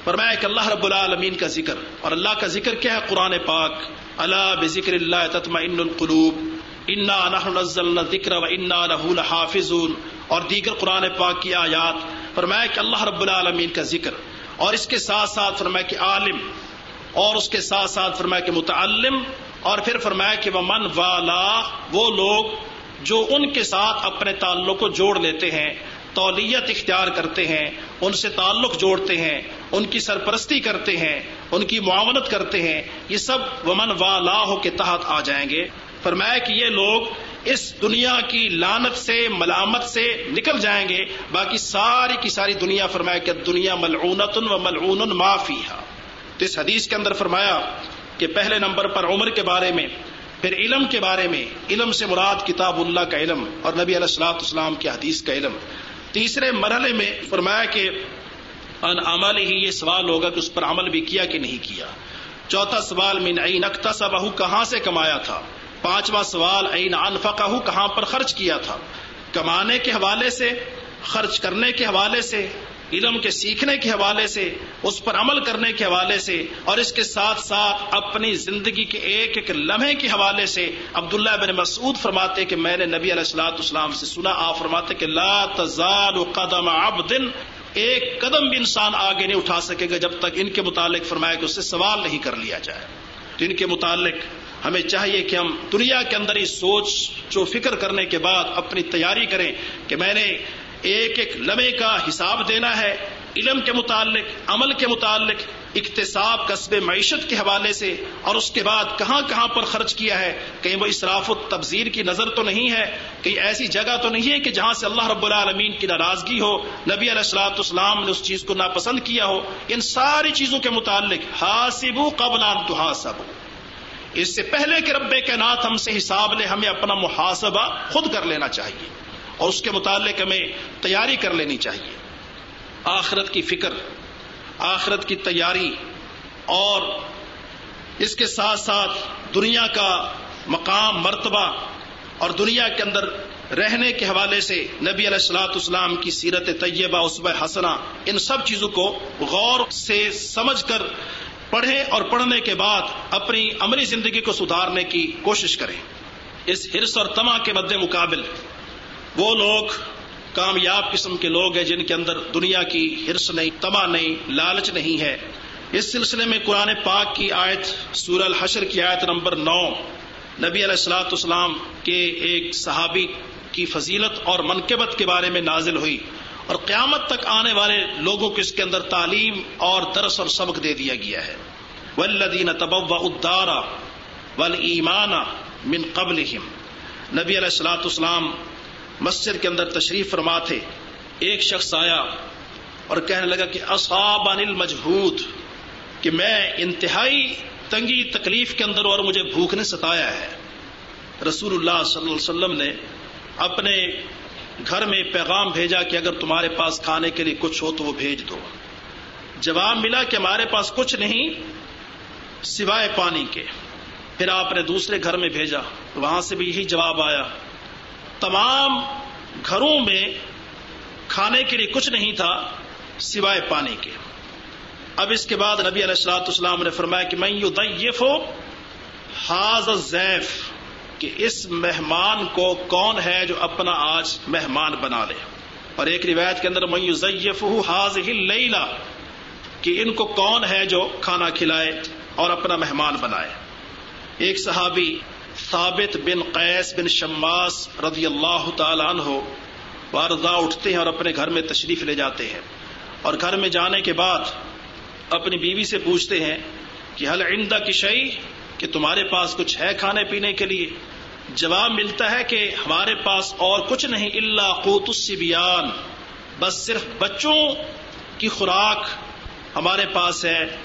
فرمایا کہ اللہ رب العالمین کا ذکر۔ اور اللہ کا ذکر کیا ہے؟ قرآن پاک۔ اللہ بذکر اللہ تطمئن القلوب۔ انا نحن نزلنا ذکر و انا له لحافظون۔ اور دیگر قرآن پاک کی آیات۔ فرمایا کہ اللہ رب العالمین کا ذکر اور اس کے ساتھ ساتھ فرمایا کہ عالم اور اس کے ساتھ ساتھ فرمایا کہ متعلم اور پھر فرمایا کہ وہ من والا وہ لوگ جو ان کے ساتھ اپنے تعلق کو جوڑ لیتے ہیں، تولیت اختیار کرتے ہیں، ان سے تعلق جوڑتے ہیں، ان کی سرپرستی کرتے ہیں، ان کی معاونت کرتے ہیں، یہ سب ومن والا کے تحت آ جائیں گے۔ فرمایا کہ یہ لوگ اس دنیا کی لانت سے، ملامت سے نکل جائیں گے۔ باقی ساری کی ساری دنیا فرمایا کہ دنیا ملعونت و ملعون معافی تو اس حدیث کے اندر فرمایا کہ پہلے نمبر پر عمر کے بارے میں، پھر علم کے بارے میں۔ علم سے مراد کتاب اللہ کا علم اور نبی علیہ السلاۃ اسلام کی حدیث کا علم۔ تیسرے مرحلے میں فرمایا کہ ان عمل ہی یہ سوال ہوگا کہ اس پر عمل بھی کیا کہ نہیں کیا۔ چوتھا سوال، من عین اکتا بہو کہاں سے کمایا تھا؟ پانچواں سوال عین انفقہ کہاں پر خرچ کیا تھا؟ کمانے کے حوالے سے، خرچ کرنے کے حوالے سے، علم کے سیکھنے کے حوالے سے، اس پر عمل کرنے کے حوالے سے، اور اس کے ساتھ ساتھ اپنی زندگی کے ایک ایک لمحے کے حوالے سے عبداللہ بن مسعود فرماتے کہ میں نے نبی علیہ السلاۃ اسلام سے سنا، آپ فرماتے کہ لا تزال قدم عبد ایک قدم بھی انسان آگے نہیں اٹھا سکے گا جب تک ان کے متعلق فرمایا کہ اس سے سوال نہیں کر لیا جائے۔ تو ان کے متعلق ہمیں چاہیے کہ ہم دنیا کے اندر ہی سوچ جو فکر کرنے کے بعد اپنی تیاری کریں کہ میں نے ایک ایک لمحے کا حساب دینا ہے، علم کے متعلق، عمل کے متعلق، اقتصاب قصب معیشت کے حوالے سے، اور اس کے بعد کہاں کہاں پر خرچ کیا ہے؟ کہیں وہ اسراف و تبزیر کی نظر تو نہیں ہے، کہیں ایسی جگہ تو نہیں ہے کہ جہاں سے اللہ رب العالمین کی ناراضگی ہو، نبی علیہ السلاۃ اسلام نے اس چیز کو ناپسند کیا ہو، ان ساری چیزوں کے متعلق حاصب قبل تو حاصب اس سے پہلے کہ رب کے نات ہم سے حساب لے، ہمیں اپنا محاسبہ خود کر لینا چاہیے اور اس کے متعلق ہمیں تیاری کر لینی چاہیے۔ آخرت کی فکر، آخرت کی تیاری اور اس کے ساتھ ساتھ دنیا کا مقام، مرتبہ اور دنیا کے اندر رہنے کے حوالے سے نبی علیہ السلاۃ اسلام کی سیرت طیبہ عصب حسنا ان سب چیزوں کو غور سے سمجھ کر پڑھیں اور پڑھنے کے بعد اپنی عملی زندگی کو سدھارنے کی کوشش کریں۔ اس ہرس اور تما کے مد مقابل وہ لوگ کامیاب قسم کے لوگ ہیں جن کے اندر دنیا کی ہرس نہیں تما نہیں، لالچ نہیں ہے۔ اس سلسلے میں قرآن پاک کی آیت سور الحشر کی آیت نمبر نو، نبی علیہ السلاۃ اسلام کے ایک صحابی کی فضیلت اور منقبت کے بارے میں نازل ہوئی۔ اور قیامت تک آنے والے لوگوں کو اس کے اندر تعلیم اور درس اور سبق دے دیا گیا ہے۔ ولدین تبوا ادارا ول ایمانہ من قبل نبی علیہ السلاۃ اسلام مسجد کے اندر تشریف فرما تھے۔ ایک شخص آیا اور کہنے لگا کہ اصحاب انل مجبوط کہ میں انتہائی تنگی تکلیف کے اندر اور مجھے بھوک نے ستایا ہے۔ رسول اللہ صلی اللہ علیہ وسلم نے اپنے گھر میں پیغام بھیجا کہ اگر تمہارے پاس کھانے کے لیے کچھ ہو تو وہ بھیج دو۔ جواب ملا کہ ہمارے پاس کچھ نہیں، سوائے پانی کے۔ پھر آپ نے دوسرے گھر میں بھیجا، وہاں سے بھی یہی جواب آیا۔ تمام گھروں میں کھانے کے لیے کچھ نہیں تھا، سوائے پانی کے۔ اب اس کے بعد نبی علیہ السلاۃ اسلام نے فرمایا کہ میں یو دف ہو حاض زیف کہ اس مہمان کو کون ہے جو اپنا آج مہمان بنا لے۔ اور ایک روایت کے اندر میں حاض کہ ان کو کون ہے جو کھانا کھلائے اور اپنا مہمان بنائے۔ ایک صحابی ثابت بن قیس بن شماس رضی اللہ تعالی عنہ وارضا اٹھتے ہیں اور اپنے گھر میں تشریف لے جاتے ہیں۔ اور گھر میں جانے کے بعد اپنی بیوی سے پوچھتے ہیں کہ حل عندہ کی شعی کہ تمہارے پاس کچھ ہے کھانے پینے کے لیے؟ جواب ملتا ہے کہ ہمارے پاس اور کچھ نہیں اللہ قوت السبیان بس صرف بچوں کی خوراک ہمارے پاس ہے۔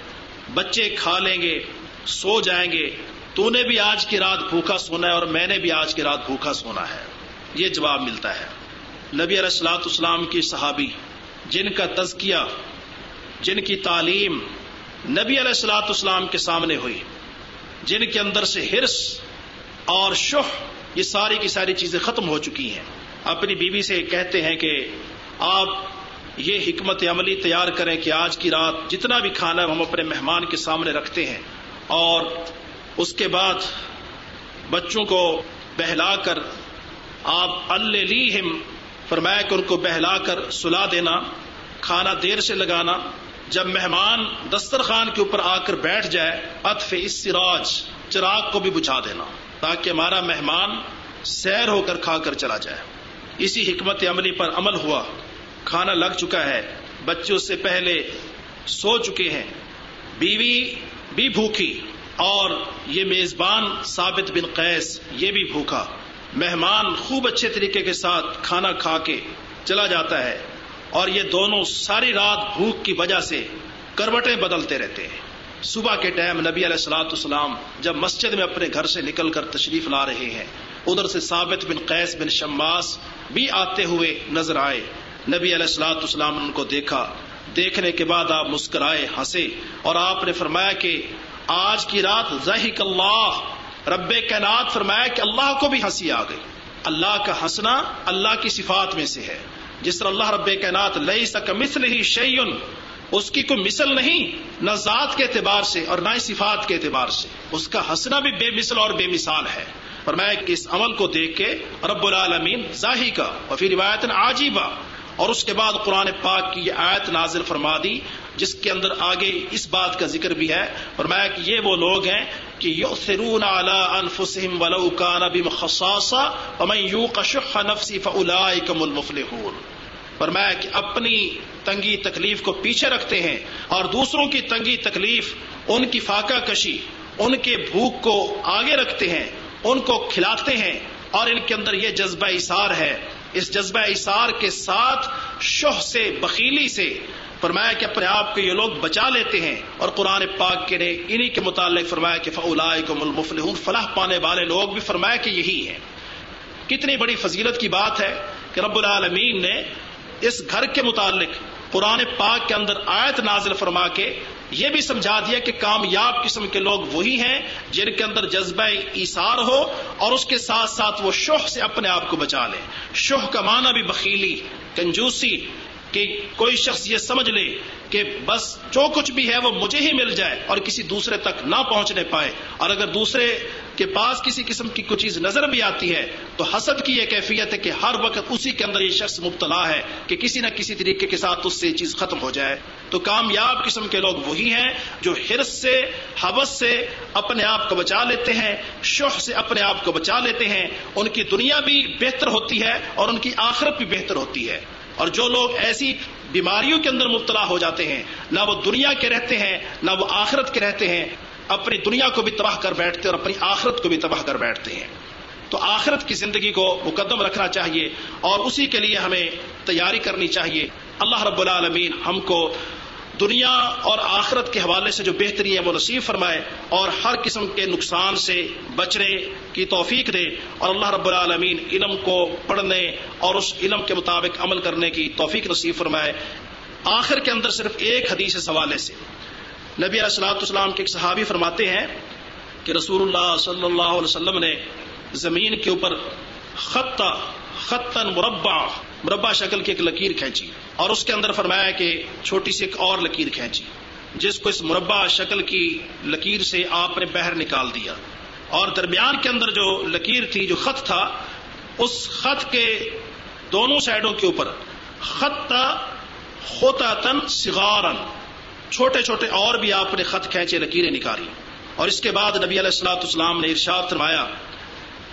بچے کھا لیں گے، سو جائیں گے۔ تو نے بھی آج کی رات بھوکا سونا ہے اور میں نے بھی آج کی رات بھوکا سونا ہے۔ یہ جواب ملتا ہے۔ نبی علیہ السلاۃ اسلام کی صحابی، جن کا تزکیہ، جن کی تعلیم نبی علیہ السلاۃ اسلام کے سامنے ہوئی، جن کے اندر سے ہرس اور شہ یہ ساری کی ساری چیزیں ختم ہو چکی ہیں۔ اپنی بیوی سے کہتے ہیں کہ آپ یہ حکمت عملی تیار کریں کہ آج کی رات جتنا بھی کھانا ہم اپنے مہمان کے سامنے رکھتے ہیں اور اس کے بعد بچوں کو بہلا کر آپ الم فرمایا کہ ان کو بہلا کر سلا دینا، کھانا دیر سے لگانا، جب مہمان دسترخوان کے اوپر آ کر بیٹھ جائے اطف اس سراج، چراغ کو بھی بجھا دینا۔ تاکہ ہمارا مہمان سیر ہو کر کھا کر چلا جائے۔ اسی حکمت عملی پر عمل ہوا۔ کھانا لگ چکا ہے۔ بچے اس سے پہلے سو چکے ہیں۔ بیوی بھی بھوکی اور یہ میزبان ثابت بن قیس یہ بھی بھوکا۔ مہمان خوب اچھے طریقے کے ساتھ کھانا کھا کے چلا جاتا ہے اور یہ دونوں ساری رات بھوک کی وجہ سے کروٹیں بدلتے رہتے ہیں۔ صبح کے ٹائم نبی علیہ السلاۃ السلام جب مسجد میں اپنے گھر سے نکل کر تشریف لا رہے ہیں، ادھر سے ثابت بن قیس بن شماس بھی آتے ہوئے نظر آئے۔ نبی علیہ السلاۃ السلام نے ان کو دیکھا۔ دیکھنے کے بعد آپ مسکرائے، ہنسے اور آپ نے فرمایا کہ آج کی رات ذہق اللہ۔ رب کائنات فرمایا کہ اللہ کو بھی ہنسی آ گئی۔ اللہ کا ہنسنا اللہ کی صفات میں سے ہے۔ جس طرح اللہ رب کائنات لئی سک مثل ہی شیون اس کی کوئی مثل نہیں، نہ ذات کے اعتبار سے اور نہ صفات کے اعتبار سے۔ اس کا ہنسنا بھی بے مثل اور بے مثال ہے۔ فرمایا کہ اس عمل کو دیکھ کے رب العالمین ظاہی کا اور پھر روایت عاجیبہ اور اس کے بعد قرآن پاک کی یہ آیت نازل فرما دی، جس کے اندر آگے اس بات کا ذکر بھی ہے۔ اور میں کہ یہ وہ لوگ ہیں کہ یؤثرون علی انفسهم ولو كان بهم خصاصه ومن يوق شح نفسه فاولئك هم المفلحون۔ فرمایا کہ اپنی تنگی تکلیف کو پیچھے رکھتے ہیں اور دوسروں کی تنگی تکلیف ان کی فاقہ کشی، ان کے بھوک کو آگے رکھتے ہیں، ان کو کھلاتے ہیں اور ان کے اندر یہ جذبہ اثار ہے۔ اس جذبہ اثار کے ساتھ شوہ سے، بخیلی سے فرمایا کہ اپنے آپ کو یہ لوگ بچا لیتے ہیں اور قرآن پاک کے نے انہی کے متعلق فرمایا کہ فلا کو فلاح پانے والے لوگ بھی فرمایا کہ یہی ہے کتنی بڑی فضیلت کی بات ہے کہ رب العالمین نے اس گھر کے متعلق قرآن پاک کے اندر آیت نازل فرما کے یہ بھی سمجھا دیا کہ کامیاب قسم کے لوگ وہی ہیں جن کے اندر جذبہ ایثار ہو اور اس کے ساتھ ساتھ وہ شوہ سے اپنے آپ کو بچا لے۔ شوہ کا معنی بھی بخیلی، کنجوسی، کہ کوئی شخص یہ سمجھ لے کہ بس جو کچھ بھی ہے وہ مجھے ہی مل جائے اور کسی دوسرے تک نہ پہنچنے پائے۔ اور اگر دوسرے کے پاس کسی قسم کی کوئی چیز نظر بھی آتی ہے تو حسد کی یہ کیفیت ہے کہ ہر وقت اسی کے اندر یہ شخص مبتلا ہے کہ کسی نہ کسی طریقے کے ساتھ اس سے یہ چیز ختم ہو جائے۔ تو کامیاب قسم کے لوگ وہی ہیں جو ہرس سے، حوث سے اپنے آپ کو بچا لیتے ہیں، شوہ سے اپنے آپ کو بچا لیتے ہیں۔ ان کی دنیا بھی بہتر ہوتی ہے اور ان کی آخرت بھی بہتر ہوتی ہے۔ اور جو لوگ ایسی بیماریوں کے اندر مبتلا ہو جاتے ہیں، نہ وہ دنیا کے رہتے ہیں، نہ وہ آخرت کے رہتے ہیں اپنی دنیا کو بھی تباہ کر بیٹھتے اور اپنی آخرت کو بھی تباہ کر بیٹھتے ہیں۔ تو آخرت کی زندگی کو مقدم رکھنا چاہیے اور اسی کے لیے ہمیں تیاری کرنی چاہیے۔ اللہ رب العالمین ہم کو دنیا اور آخرت کے حوالے سے جو بہتری ہے وہ نصیب فرمائے اور ہر قسم کے نقصان سے بچنے کی توفیق دے اور اللہ رب العالمین علم کو پڑھنے اور اس علم کے مطابق عمل کرنے کی توفیق نصیب فرمائے۔ آخر کے اندر صرف ایک حدیث حوالے سے۔ نبی علیہ السلاۃ السلام کے ایک صحابی فرماتے ہیں کہ رسول اللہ صلی اللہ علیہ وسلم نے زمین کے اوپر خط خطن مربع مربع شکل کی ایک لکیر کھینچی اور اس کے اندر فرمایا کہ چھوٹی سی ایک اور لکیر کھینچی، جس کو اس مربع شکل کی لکیر سے آپ نے بہر نکال دیا۔ اور درمیان کے اندر جو لکیر تھی، جو خط تھا، اس خط کے دونوں سائڈوں کے اوپر خط ہوتا تن سگارن چھوٹے چھوٹے اور بھی آپ نے خط کھینچے، لکیریں نکالی۔ اور اس کے بعد نبی علیہ السلاۃ اسلام نے ارشاد فرمایا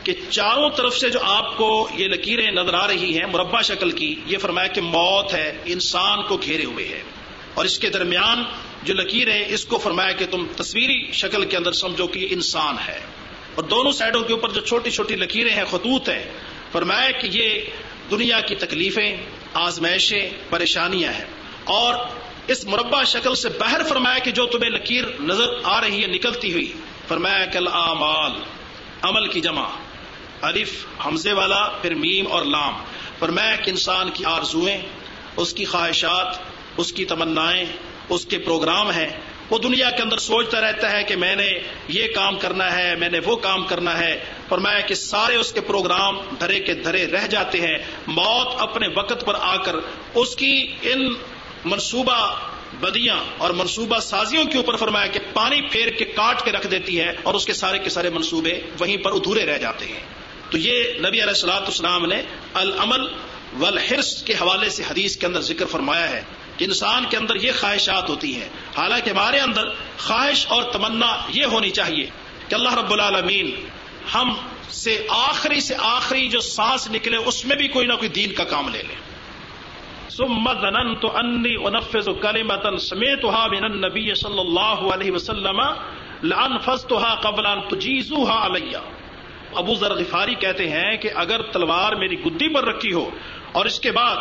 کہ چاروں طرف سے جو آپ کو یہ لکیریں نظر آ رہی ہیں، مربع شکل کی، یہ فرمایا کہ موت ہے، انسان کو گھیرے ہوئے ہے۔ اور اس کے درمیان جو لکیریں اس کو فرمایا کہ تم تصویری شکل کے اندر سمجھو کہ یہ انسان ہے۔ اور دونوں سائڈوں کے اوپر جو چھوٹی چھوٹی لکیریں ہیں، خطوط ہیں، فرمایا کہ یہ دنیا کی تکلیفیں، آزمائشیں، پریشانیاں ہیں۔ اور اس مربع شکل سے باہر فرمایا کہ جو تمہیں لکیر نظر آ رہی ہے، نکلتی ہوئی۔ فرمایا کل آمال عمل کی جمع۔ الف، حمزے والا، پھر میم اور لام۔ فرمایا کہ انسان کی آرزویں اس کی خواہشات، اس کی تمنائیں، اس کے پروگرام ہیں۔ وہ دنیا کے اندر سوچتا رہتا ہے کہ میں نے یہ کام کرنا ہے، میں نے وہ کام کرنا ہے۔ فرمایا کہ سارے اس کے پروگرام دھرے کے دھرے رہ جاتے ہیں۔ موت اپنے وقت پر آ کر، اس کی ان منصوبہ بدیاں اور منصوبہ سازیوں کے اوپر فرمایا کہ پانی پھیر کے کاٹ کے رکھ دیتی ہے اور اس کے سارے کے سارے منصوبے وہیں پر ادھورے رہ جاتے ہیں۔ تو یہ نبی علیہ السلاۃ اسلام نے العمل والحرص کے حوالے سے حدیث کے اندر ذکر فرمایا ہے کہ انسان کے اندر یہ خواہشات ہوتی ہیں۔ حالانکہ ہمارے اندر خواہش اور تمنا یہ ہونی چاہیے کہ اللہ رب العالمین ہم سے آخری سے آخری جو سانس نکلے اس میں بھی کوئی نہ کوئی دین کا کام لے۔ ثم ظننت انی انفذ کلمتا سمیتها من النبی صلی اللہ علیہ وسلم لانفذتها قبل ان تجیزوها علیہ ابو ذر غفاری کہتے ہیں کہ اگر تلوار میری گدی پر رکھی ہو اور اس کے بعد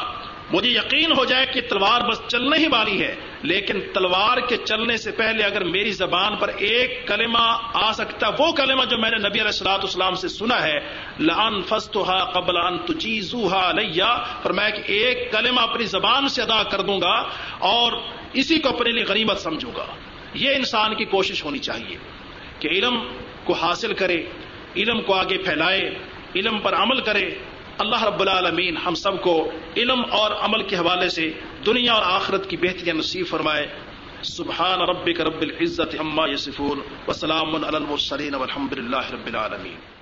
مجھے یقین ہو جائے کہ تلوار بس چلنے ہی والی ہے، لیکن تلوار کے چلنے سے پہلے اگر میری زبان پر ایک کلمہ آ سکتا، وہ کلمہ جو میں نے نبی علیہ السلاط اسلام سے سنا ہے لان فستحا قبل ان تجیزوہا علیہ پر میں ایک کلمہ اپنی زبان سے ادا کر دوں گا اور اسی کو اپنے لیے غنیمت سمجھوں گا۔ یہ انسان کی کوشش ہونی چاہیے کہ علم کو حاصل کرے، علم کو آگے پھیلائے، علم پر عمل کرے اللہ رب العالمین ہم سب کو علم اور عمل کے حوالے سے دنیا اور آخرت کی بہتریاں نصیب فرمائے۔ سبحان ربک رب العزت عما یصفون وسلام علی المرسلین والحمد للہ رب العالمین۔